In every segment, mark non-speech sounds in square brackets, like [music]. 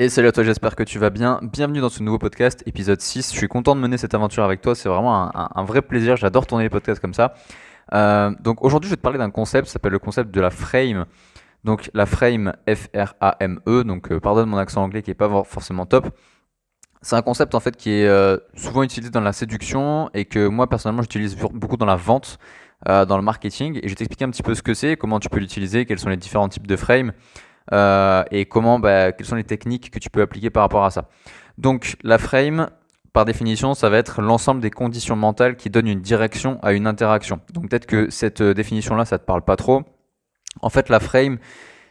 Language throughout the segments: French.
Et salut à toi, j'espère que tu vas bien. Bienvenue dans ce nouveau podcast, épisode 6. Je suis content de mener cette aventure avec toi, c'est vraiment un, vrai plaisir, j'adore tourner les podcasts comme ça. Euh, donc aujourd'hui, je vais te parler d'un concept, ça s'appelle le concept de la frame. Donc la frame, F-R-A-M-E, donc euh, pardonne mon accent anglais qui est pas forcément top. C'est un concept en fait qui est euh, souvent utilisé dans la séduction et que moi personnellement j'utilise beaucoup dans la vente, dans le marketing. Et je vais t'expliquer un petit peu ce que c'est, comment tu peux l'utiliser, quels sont les différents types de frames. Euh, et comment, bah, quelles sont les techniques que tu peux appliquer par rapport à ça. Donc la frame, par définition, ça va être l'ensemble des conditions mentales qui donnent une direction à une interaction. Donc peut-être que cette euh, définition-là, ça te parle pas trop. En fait, la frame,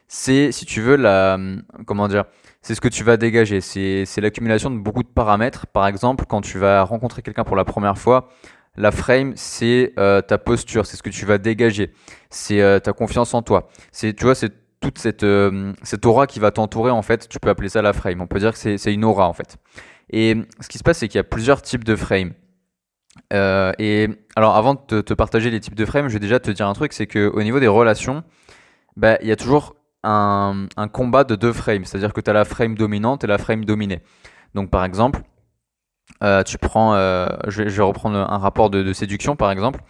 c'est, si tu veux, la, comment dire, c'est ce que tu vas dégager. C'est, l'accumulation de beaucoup de paramètres. Par exemple, quand tu vas rencontrer quelqu'un pour la première fois, la frame, c'est euh, ta posture, c'est ce que tu vas dégager, c'est ta confiance en toi. C'est, tu vois, c'est toute cette, euh, cette aura qui va t'entourer, en fait, tu peux appeler ça la frame. On peut dire que c'est une aura, en fait. Et ce qui se passe, c'est qu'il y a plusieurs types de frames. Euh, et alors, avant de te, partager les types de frames, je vais déjà te dire un truc, c'est qu'au niveau des relations, bah, il y a toujours un, un combat de deux frames. C'est-à-dire que tu as la frame dominante et la frame dominée. Donc, par exemple, euh, tu prends, je vais, reprendre un rapport de séduction, par exemple.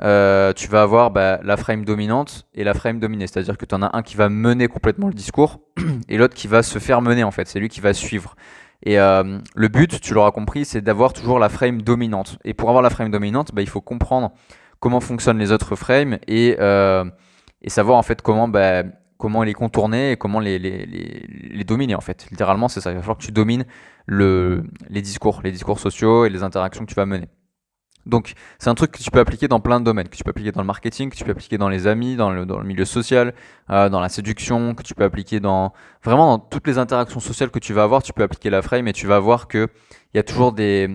Euh, tu vas avoir bah, la frame dominante et la frame dominée. C'est-à-dire que tu en as un qui va mener complètement le discours [clears throat] et l'autre qui va se faire mener en fait. C'est lui qui va suivre. Et euh, le but, tu l'auras compris, c'est d'avoir toujours la frame dominante. Et pour avoir la frame dominante, bah, il faut comprendre comment fonctionnent les autres frames et, euh, et savoir en fait comment, bah, comment les contourner et comment les, les, les, les dominer en fait. Littéralement, c'est ça. Il va falloir que tu domines le, les discours, les discours sociaux et les interactions que tu vas mener. Donc c'est un truc que tu peux appliquer dans plein de domaines, que tu peux appliquer dans le marketing, que tu peux appliquer dans les amis, dans le, dans le milieu social, euh, dans la séduction, que tu peux appliquer dans vraiment dans toutes les interactions sociales que tu vas avoir, tu peux appliquer la frame et tu vas voir que il y a toujours des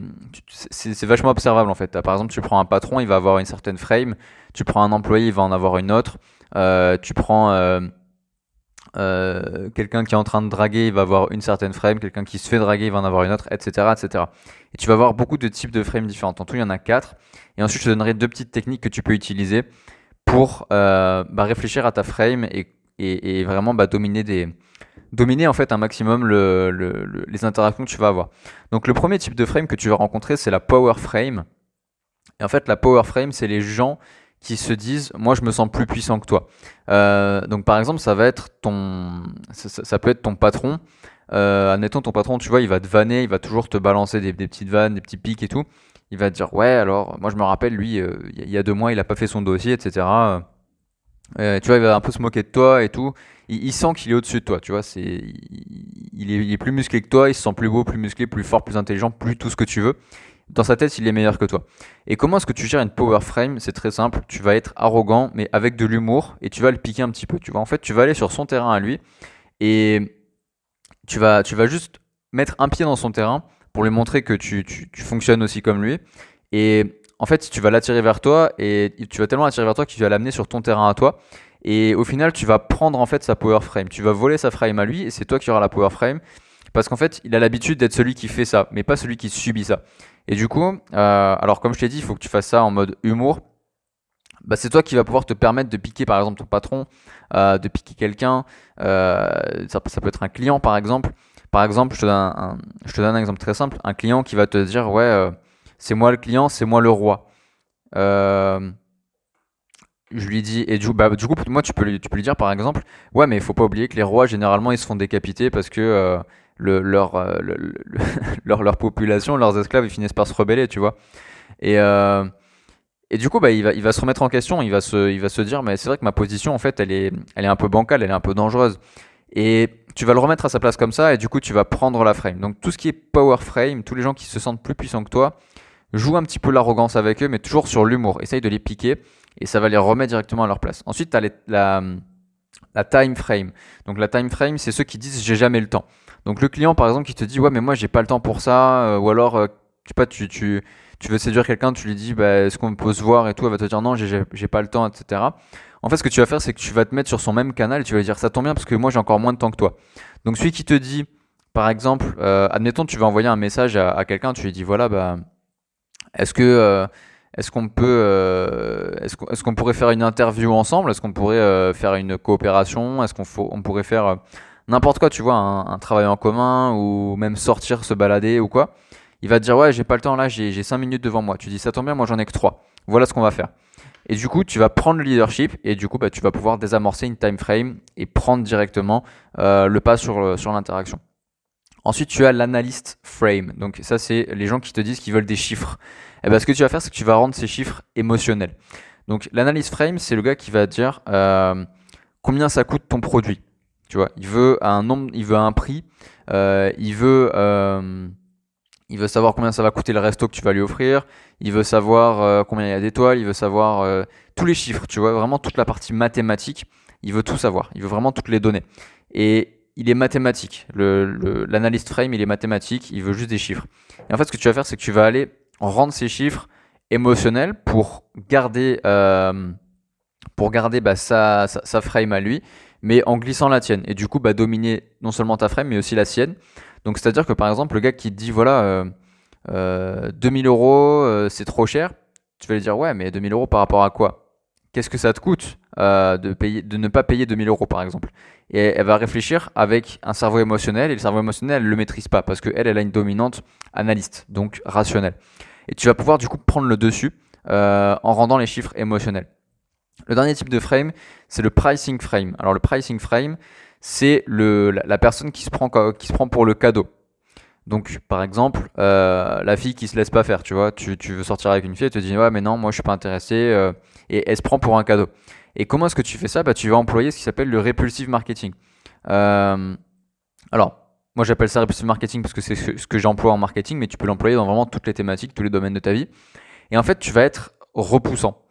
c'est vachement observable en fait. Par exemple, tu prends un patron, il va avoir une certaine frame, tu prends un employé, il va en avoir une autre, euh, tu prends euh, euh, quelqu'un qui est en train de draguer, il va avoir une certaine frame, quelqu'un qui se fait draguer, il va en avoir une autre, etc., etc. Et tu vas avoir beaucoup de types de frames différents. En tout, il y en a quatre. Et ensuite, je te donnerai deux petites techniques que tu peux utiliser pour euh, bah, réfléchir à ta frame et, et, vraiment bah, dominer des dominer en fait un maximum le, le, les interactions que tu vas avoir. Donc le premier type de frame que tu vas rencontrer, c'est la power frame. Et en fait, la power frame, c'est les gens qui se disent moi je me sens plus puissant que toi. Euh, donc par exemple ça va être ton ça, peut être ton patron. Euh, admettons ton patron tu vois il va te vanner, il va toujours te balancer des, petites vannes, des petits pics et tout. Il va te dire ouais alors moi je me rappelle lui euh, il y a deux mois il a pas fait son dossier etc. Euh, tu vois il va un peu se moquer de toi et tout. Il, sent qu'il est au-dessus de toi tu vois c'est il, est, il est plus musclé que toi, il se sent plus beau, plus musclé, plus fort, plus intelligent, plus tout ce que tu veux dans sa tête, il est meilleur que toi. Et comment est-ce que tu gères une power frame? C'est très simple. Tu vas être arrogant, mais avec de l'humour, et tu vas le piquer un petit peu. Tu vois, en fait, tu vas aller sur son terrain à lui, et tu vas, tu vas juste mettre un pied dans son terrain pour lui montrer que tu, tu, tu fonctionnes aussi comme lui. Et en fait, tu vas l'attirer vers toi, et tu vas tellement l'attirer vers toi que tu vas l'amener sur ton terrain à toi. Et au final, tu vas prendre en fait sa power frame. Tu vas voler sa frame à lui, et c'est toi qui auras la power frame. Parce qu'en fait, il a l'habitude d'être celui qui fait ça, mais pas celui qui subit ça. Et du coup, euh, alors comme je t'ai dit, il faut que tu fasses ça en mode humour. Bah, c'est toi qui va pouvoir te permettre de piquer par exemple ton patron, euh, de piquer quelqu'un. Euh, ça, peut être un client par exemple. Par exemple, je te, donne un, exemple très simple. Un client qui va te dire ouais, c'est moi le client, c'est moi le roi. je lui dis et du, bah, coup moi tu peux lui, tu peux lui dire par exemple ouais mais il faut pas oublier que les rois généralement ils se font décapiter parce que le, leur, euh, [laughs] population, leurs esclaves, ils finissent par se rebeller, tu vois. Et, euh, et du coup, bah, il, va, il va se remettre en question, il va se, il va se dire, mais c'est vrai que ma position, en fait, elle est, elle est un peu bancale, elle est un peu dangereuse. Et tu vas le remettre à sa place comme ça, et du coup, tu vas prendre la frame. Donc, tout ce qui est power frame, tous les gens qui se sentent plus puissants que toi, joue un petit peu l'arrogance avec eux, mais toujours sur l'humour. Essaye de les piquer, et ça va les remettre directement à leur place. Ensuite, tu as la, la time frame. Donc, la time frame, c'est ceux qui disent j'ai jamais le temps. Donc le client par exemple qui te dit ouais mais moi j'ai pas le temps pour ça euh, ou alors euh, pas tu, tu, tu veux séduire quelqu'un tu lui dis bah, est-ce qu'on peut se voir et tout elle va te dire non j'ai pas le temps etc. En fait ce que tu vas faire c'est que tu vas te mettre sur son même canal et tu vas lui dire ça tombe bien parce que moi j'ai encore moins de temps que toi. Donc celui qui te dit par exemple euh, admettons tu vas envoyer un message à, quelqu'un tu lui dis voilà bah est-ce que est-ce qu'on peut, est-ce qu'on pourrait faire une interview ensemble? Est-ce qu'on pourrait faire une coopération? Est-ce qu'on on pourrait faire n'importe quoi, tu vois, un, travail en commun ou même sortir, se balader ou quoi, il va te dire ouais, j'ai pas le temps là, j'ai 5 minutes devant moi. Tu dis ça tombe bien, moi j'en ai que 3. Voilà ce qu'on va faire. Et du coup, tu vas prendre le leadership et du coup, bah, tu vas pouvoir désamorcer une time frame et prendre directement euh, le pas sur, sur l'interaction. Ensuite, tu as l'analyst frame. Donc ça, c'est les gens qui te disent qu'ils veulent des chiffres. Et eh ben, ce que tu vas faire, c'est que tu vas rendre ces chiffres émotionnels. Donc l'analyst frame, c'est le gars qui va dire euh, combien ça coûte ton produit. Tu vois, il veut un nombre, il veut un prix, euh, il veut euh, il veut savoir combien ça va coûter le resto que tu vas lui offrir, il veut savoir euh, combien il y a d'étoiles, il veut savoir tous les chiffres, tu vois, vraiment toute la partie mathématique, il veut tout savoir, il veut vraiment toutes les données. Et il est mathématique, l'analyste frame, il est mathématique, il veut juste des chiffres. Et en fait, ce que tu vas faire, c'est que tu vas aller rendre ces chiffres émotionnels pour garder, pour garder bah, sa, sa, frame à lui, mais en glissant la tienne. Et du coup, bah, dominer non seulement ta frame, mais aussi la sienne. Donc c'est-à-dire que par exemple, le gars qui dit voilà, euh, euh, 2000 euros, euh, c'est trop cher, tu vas lui dire ouais, mais 2000 euros par rapport à quoi? Qu'est-ce que ça te coûte euh, de, de ne pas payer 2000 euros par exemple? Et elle va réfléchir avec un cerveau émotionnel, et le cerveau émotionnel, elle ne le maîtrise pas, parce qu'elle, elle a une dominante analyste, donc rationnelle. Et tu vas pouvoir du coup prendre le dessus en rendant les chiffres émotionnels. Le dernier type de frame, c'est le pricing frame. Alors le pricing frame, c'est la, personne qui se, prend, pour le cadeau. Donc, par exemple, euh, la fille qui se laisse pas faire, tu vois, tu, tu, veux sortir avec une fille, elle te dit ouais, mais non, moi je suis pas intéressé, euh, et elle se prend pour un cadeau. Et comment est-ce que tu fais ça? Bah, Tu vas employer ce qui s'appelle le repulsive marketing. Euh, alors, moi j'appelle ça repulsive marketing parce que c'est ce que j'emploie en marketing, mais tu peux l'employer dans vraiment toutes les thématiques, tous les domaines de ta vie. Et en fait, tu vas être repoussant.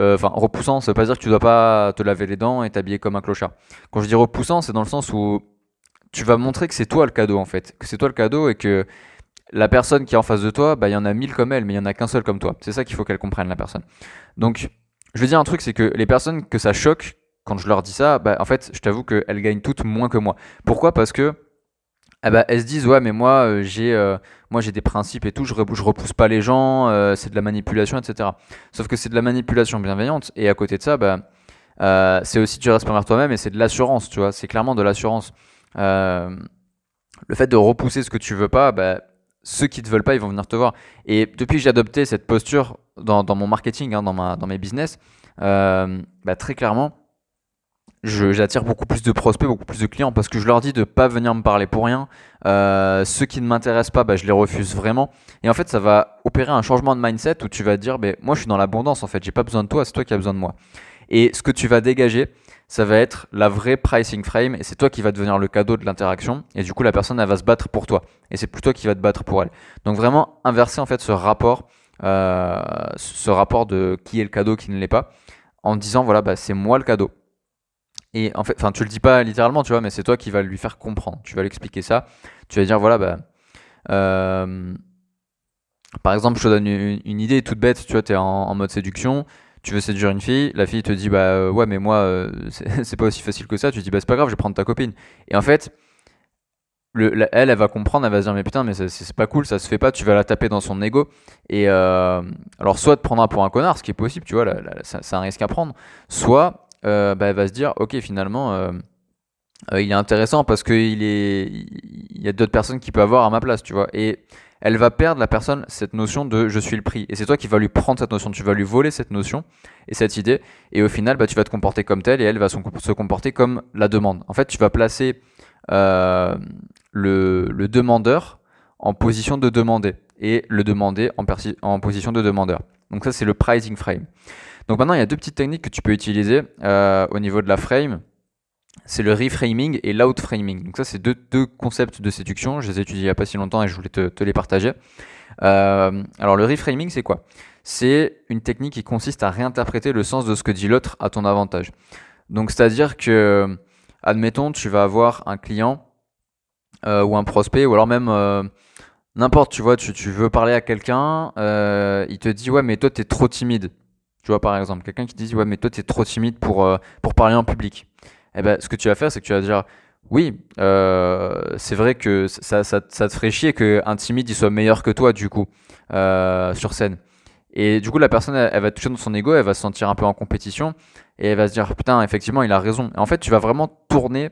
Euh, enfin, repoussant, ça veut pas dire que tu dois pas te laver les dents et t'habiller comme un clochard. Quand je dis repoussant, c'est dans le sens où tu vas montrer que c'est toi le cadeau en fait, que c'est toi le cadeau et que la personne qui est en face de toi, bah il y en a mille comme elle, mais il y en a qu'un seul comme toi. C'est ça qu'il faut qu'elle comprenne la personne. Donc, je veux dire un truc, c'est que les personnes que ça choque quand je leur dis ça, bah en fait, je t'avoue qu'elles gagnent toutes moins que moi. Pourquoi? Parce que bah, elles se disent ouais mais moi euh, j'ai euh, moi j'ai des principes et tout, je, je repousse pas les gens, euh, c'est de la manipulation, etc. Sauf que c'est de la manipulation bienveillante et à côté de ça, bah, c'est aussi du respect envers toi-même et c'est de l'assurance, tu vois, c'est clairement de l'assurance. le fait de repousser ce que tu veux pas, bah, ceux qui te veulent pas, ils vont venir te voir. Et depuis que j'ai adopté cette posture dans, dans mon marketing, hein, dans, ma, dans mes business, bah, très clairement, j'attire beaucoup plus de prospects, beaucoup plus de clients parce que je leur dis de pas venir me parler pour rien. Euh, ceux qui ne m'intéressent pas, bah, je les refuse vraiment. Et en fait, ça va opérer un changement de mindset où tu vas dire, bah, moi je suis dans l'abondance en fait, j'ai pas besoin de toi, c'est toi qui as besoin de moi. Et ce que tu vas dégager, ça va être la vraie pricing frame et c'est toi qui va devenir le cadeau de l'interaction. Et du coup, la personne, elle va se battre pour toi. Et c'est plus toi qui va te battre pour elle. Donc vraiment inverser en fait ce rapport, euh, ce rapport de qui est le cadeau, qui ne l'est pas, en disant voilà, bah, c'est moi le cadeau. Et en fait, enfin, tu le dis pas littéralement, tu vois, mais c'est toi qui vas lui faire comprendre. Tu vas lui expliquer ça. Tu vas dire, voilà, bah, euh, par exemple, je te donne une, idée toute bête. Tu vois, tu es en, mode séduction. Tu veux séduire une fille. La fille te dit, bah, euh, ouais, mais moi, euh, [laughs] c'est pas aussi facile que ça. Tu dis, bah, c'est pas grave, je vais prendre ta copine. Et en fait, le, elle, elle va comprendre, elle va se dire, mais putain, mais c'est pas cool, ça se fait pas. Tu vas la taper dans son ego. Et alors, soit te prendra pour un connard, ce qui est possible, tu vois, c'est un risque à prendre. Soit euh, bah, elle va se dire, ok, finalement, euh, euh, il est intéressant parce qu'il il y a d'autres personnes qui peuvent avoir à ma place, tu vois. Et elle va perdre la personne cette notion de je suis le prix. Et c'est toi qui vas lui prendre cette notion, tu vas lui voler cette notion et cette idée. Et au final, bah, tu vas te comporter comme tel et elle va se comporter comme la demande. En fait, tu vas placer le, demandeur en position de demander et le demander en position de demandeur. Donc ça, c'est le pricing frame. Donc maintenant, il y a deux petites techniques que tu peux utiliser euh, au niveau de la frame. C'est le reframing et l'outframing. Donc ça, c'est deux, concepts de séduction. Je les ai étudiés il n'y a pas si longtemps et je voulais te, les partager. Euh, alors le reframing, c'est quoi? C'est une technique qui consiste à réinterpréter le sens de ce que dit l'autre à ton avantage. Donc c'est-à-dire que, admettons, tu vas avoir un client euh, ou un prospect ou alors même n'importe, tu vois, tu, tu, veux parler à quelqu'un, il te dit ouais mais toi t'es trop timide. Tu vois, par exemple, quelqu'un qui te dit Ouais, mais toi, tu es trop timide pour, euh, pour parler en public. Eh ben, ce que tu vas faire, c'est que tu vas dire Oui, euh, c'est vrai que ça, ça, ça, te ferait chier qu'un timide il soit meilleur que toi, du coup, euh, sur scène. Et du coup, la personne, elle, va toucher dans son ego, elle va se sentir un peu en compétition et elle va se dire Putain, effectivement, il a raison. Et en fait, tu vas vraiment tourner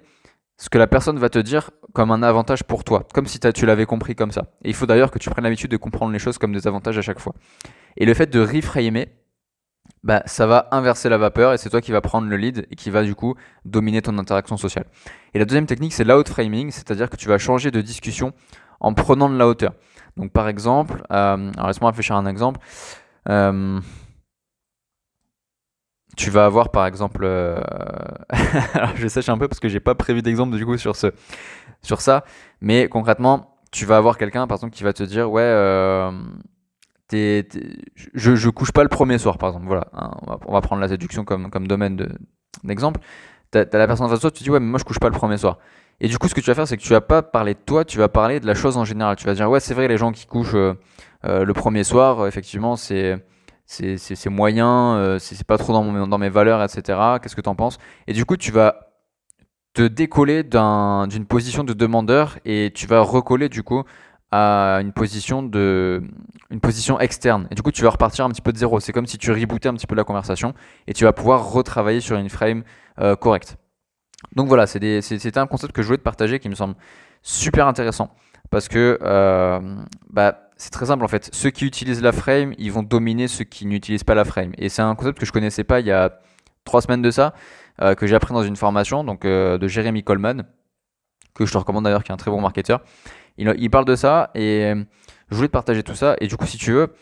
ce que la personne va te dire comme un avantage pour toi, comme si tu l'avais compris comme ça. Et il faut d'ailleurs que tu prennes l'habitude de comprendre les choses comme des avantages à chaque fois. Et le fait de reframer, bah, ça va inverser la vapeur et c'est toi qui vas prendre le lead et qui va du coup dominer ton interaction sociale. Et la deuxième technique, c'est l'outframing, c'est-à-dire que tu vas changer de discussion en prenant de la hauteur. Donc par exemple, euh, laisse-moi réfléchir à un exemple. Euh, tu vas avoir par exemple, euh, [laughs] alors je sèche un peu parce que j'ai pas prévu d'exemple du coup sur ce, sur ça, mais concrètement, tu vas avoir quelqu'un par exemple qui va te dire ouais, je, je couche pas le premier soir, par exemple. Voilà, hein, on, va, prendre la séduction comme, comme domaine d'exemple. tu as, la personne en face de toi, tu dis ouais, mais moi je couche pas le premier soir. Et du coup, ce que tu vas faire, c'est que tu vas pas parler de toi, tu vas parler de la chose en général. Tu vas dire ouais, c'est vrai, les gens qui couchent euh, euh, le premier soir, euh, effectivement, c'est c'est moyen, c'est pas trop dans, dans mes valeurs, etc. Qu'est-ce que tu en penses? Et du coup, tu vas te décoller d'une position de demandeur et tu vas recoller du coup à une position de une position externe. Et du coup tu vas repartir un petit peu de zéro. C'est comme si tu rebootais un petit peu la conversation et tu vas pouvoir retravailler sur une frame euh, correcte. Donc voilà c'était un concept que je voulais te partager qui me semble super intéressant parce que euh, bah, c'est très simple en fait. Ceux qui utilisent la frame ils vont dominer ceux qui n'utilisent pas la frame. Et c'est un concept que je connaissais pas il y a trois semaines de ça euh, que j'ai appris dans une formation donc de Jérémy Coleman que je te recommande d'ailleurs qui est un très bon marketeur il, parle de ça et euh, je voulais te partager tout ça. Et du coup, si tu veux,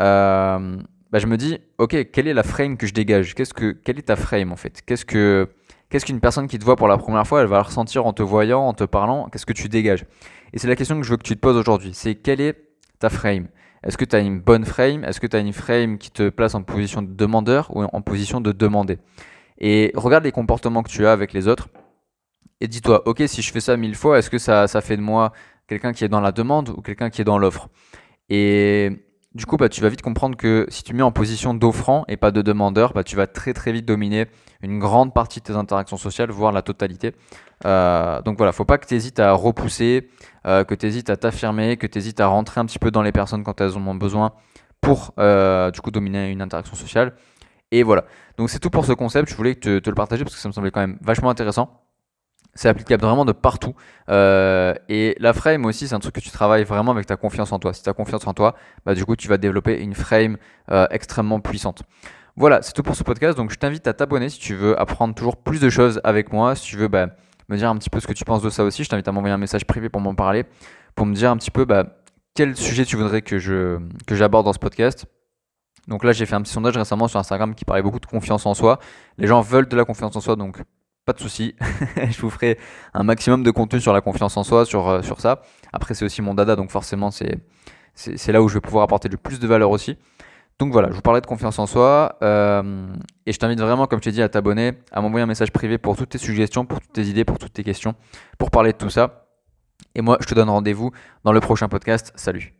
euh, bah, je me dis, ok, quelle est la frame que je dégage? Qu'est-ce que, Quelle est ta frame en fait? Qu'est-ce que qu'est-ce qu'une personne qui te voit pour la première fois, elle va ressentir en te voyant, en te parlant? Qu'est-ce que tu dégages? Et c'est la question que je veux que tu te poses aujourd'hui. C'est quelle est ta frame? Est-ce que tu as une bonne frame? Est-ce que tu as une frame qui te place en position de demandeur ou en position de demander? Et regarde les comportements que tu as avec les autres et dis-toi, ok, si je fais ça mille fois, est-ce que ça, ça fait de moi quelqu'un qui est dans la demande ou quelqu'un qui est dans l'offre. Et du coup, bah, tu vas vite comprendre que si tu mets en position d'offrant et pas de demandeur, bah, tu vas très très vite dominer une grande partie de tes interactions sociales, voire la totalité. Euh, donc voilà, faut pas que tu hésites à repousser, euh, que tu hésites à t'affirmer, que tu hésites à rentrer un petit peu dans les personnes quand elles en ont besoin pour euh, du coup dominer une interaction sociale. Et voilà. Donc c'est tout pour ce concept. Je voulais te, te le partager parce que ça me semblait quand même vachement intéressant. C'est applicable vraiment de partout. Euh, et la frame aussi, c'est un truc que tu travailles vraiment avec ta confiance en toi. Si tu as confiance en toi, bah, du coup, tu vas développer une frame euh, extrêmement puissante. Voilà, c'est tout pour ce podcast. Donc, je t'invite à t'abonner si tu veux apprendre toujours plus de choses avec moi. Si tu veux bah, me dire un petit peu ce que tu penses de ça aussi, je t'invite à m'envoyer un message privé pour m'en parler, pour me dire un petit peu bah, quel sujet tu voudrais que que j'aborde dans ce podcast. Donc là, j'ai fait un petit sondage récemment sur Instagram qui parlait beaucoup de confiance en soi. Les gens veulent de la confiance en soi, donc pas de souci. [laughs] je vous ferai un maximum de contenu sur la confiance en soi, sur, euh, sur ça. Après, c'est aussi mon dada, donc forcément, c'est, c'est, là où je vais pouvoir apporter le plus de valeur aussi. Donc voilà, je vous parlais de confiance en soi. Euh, et je t'invite vraiment, comme je t'ai dit, à t'abonner, à m'envoyer un message privé pour toutes tes suggestions, pour toutes tes idées, pour toutes tes questions, pour parler de tout ça. Et moi, je te donne rendez-vous dans le prochain podcast. Salut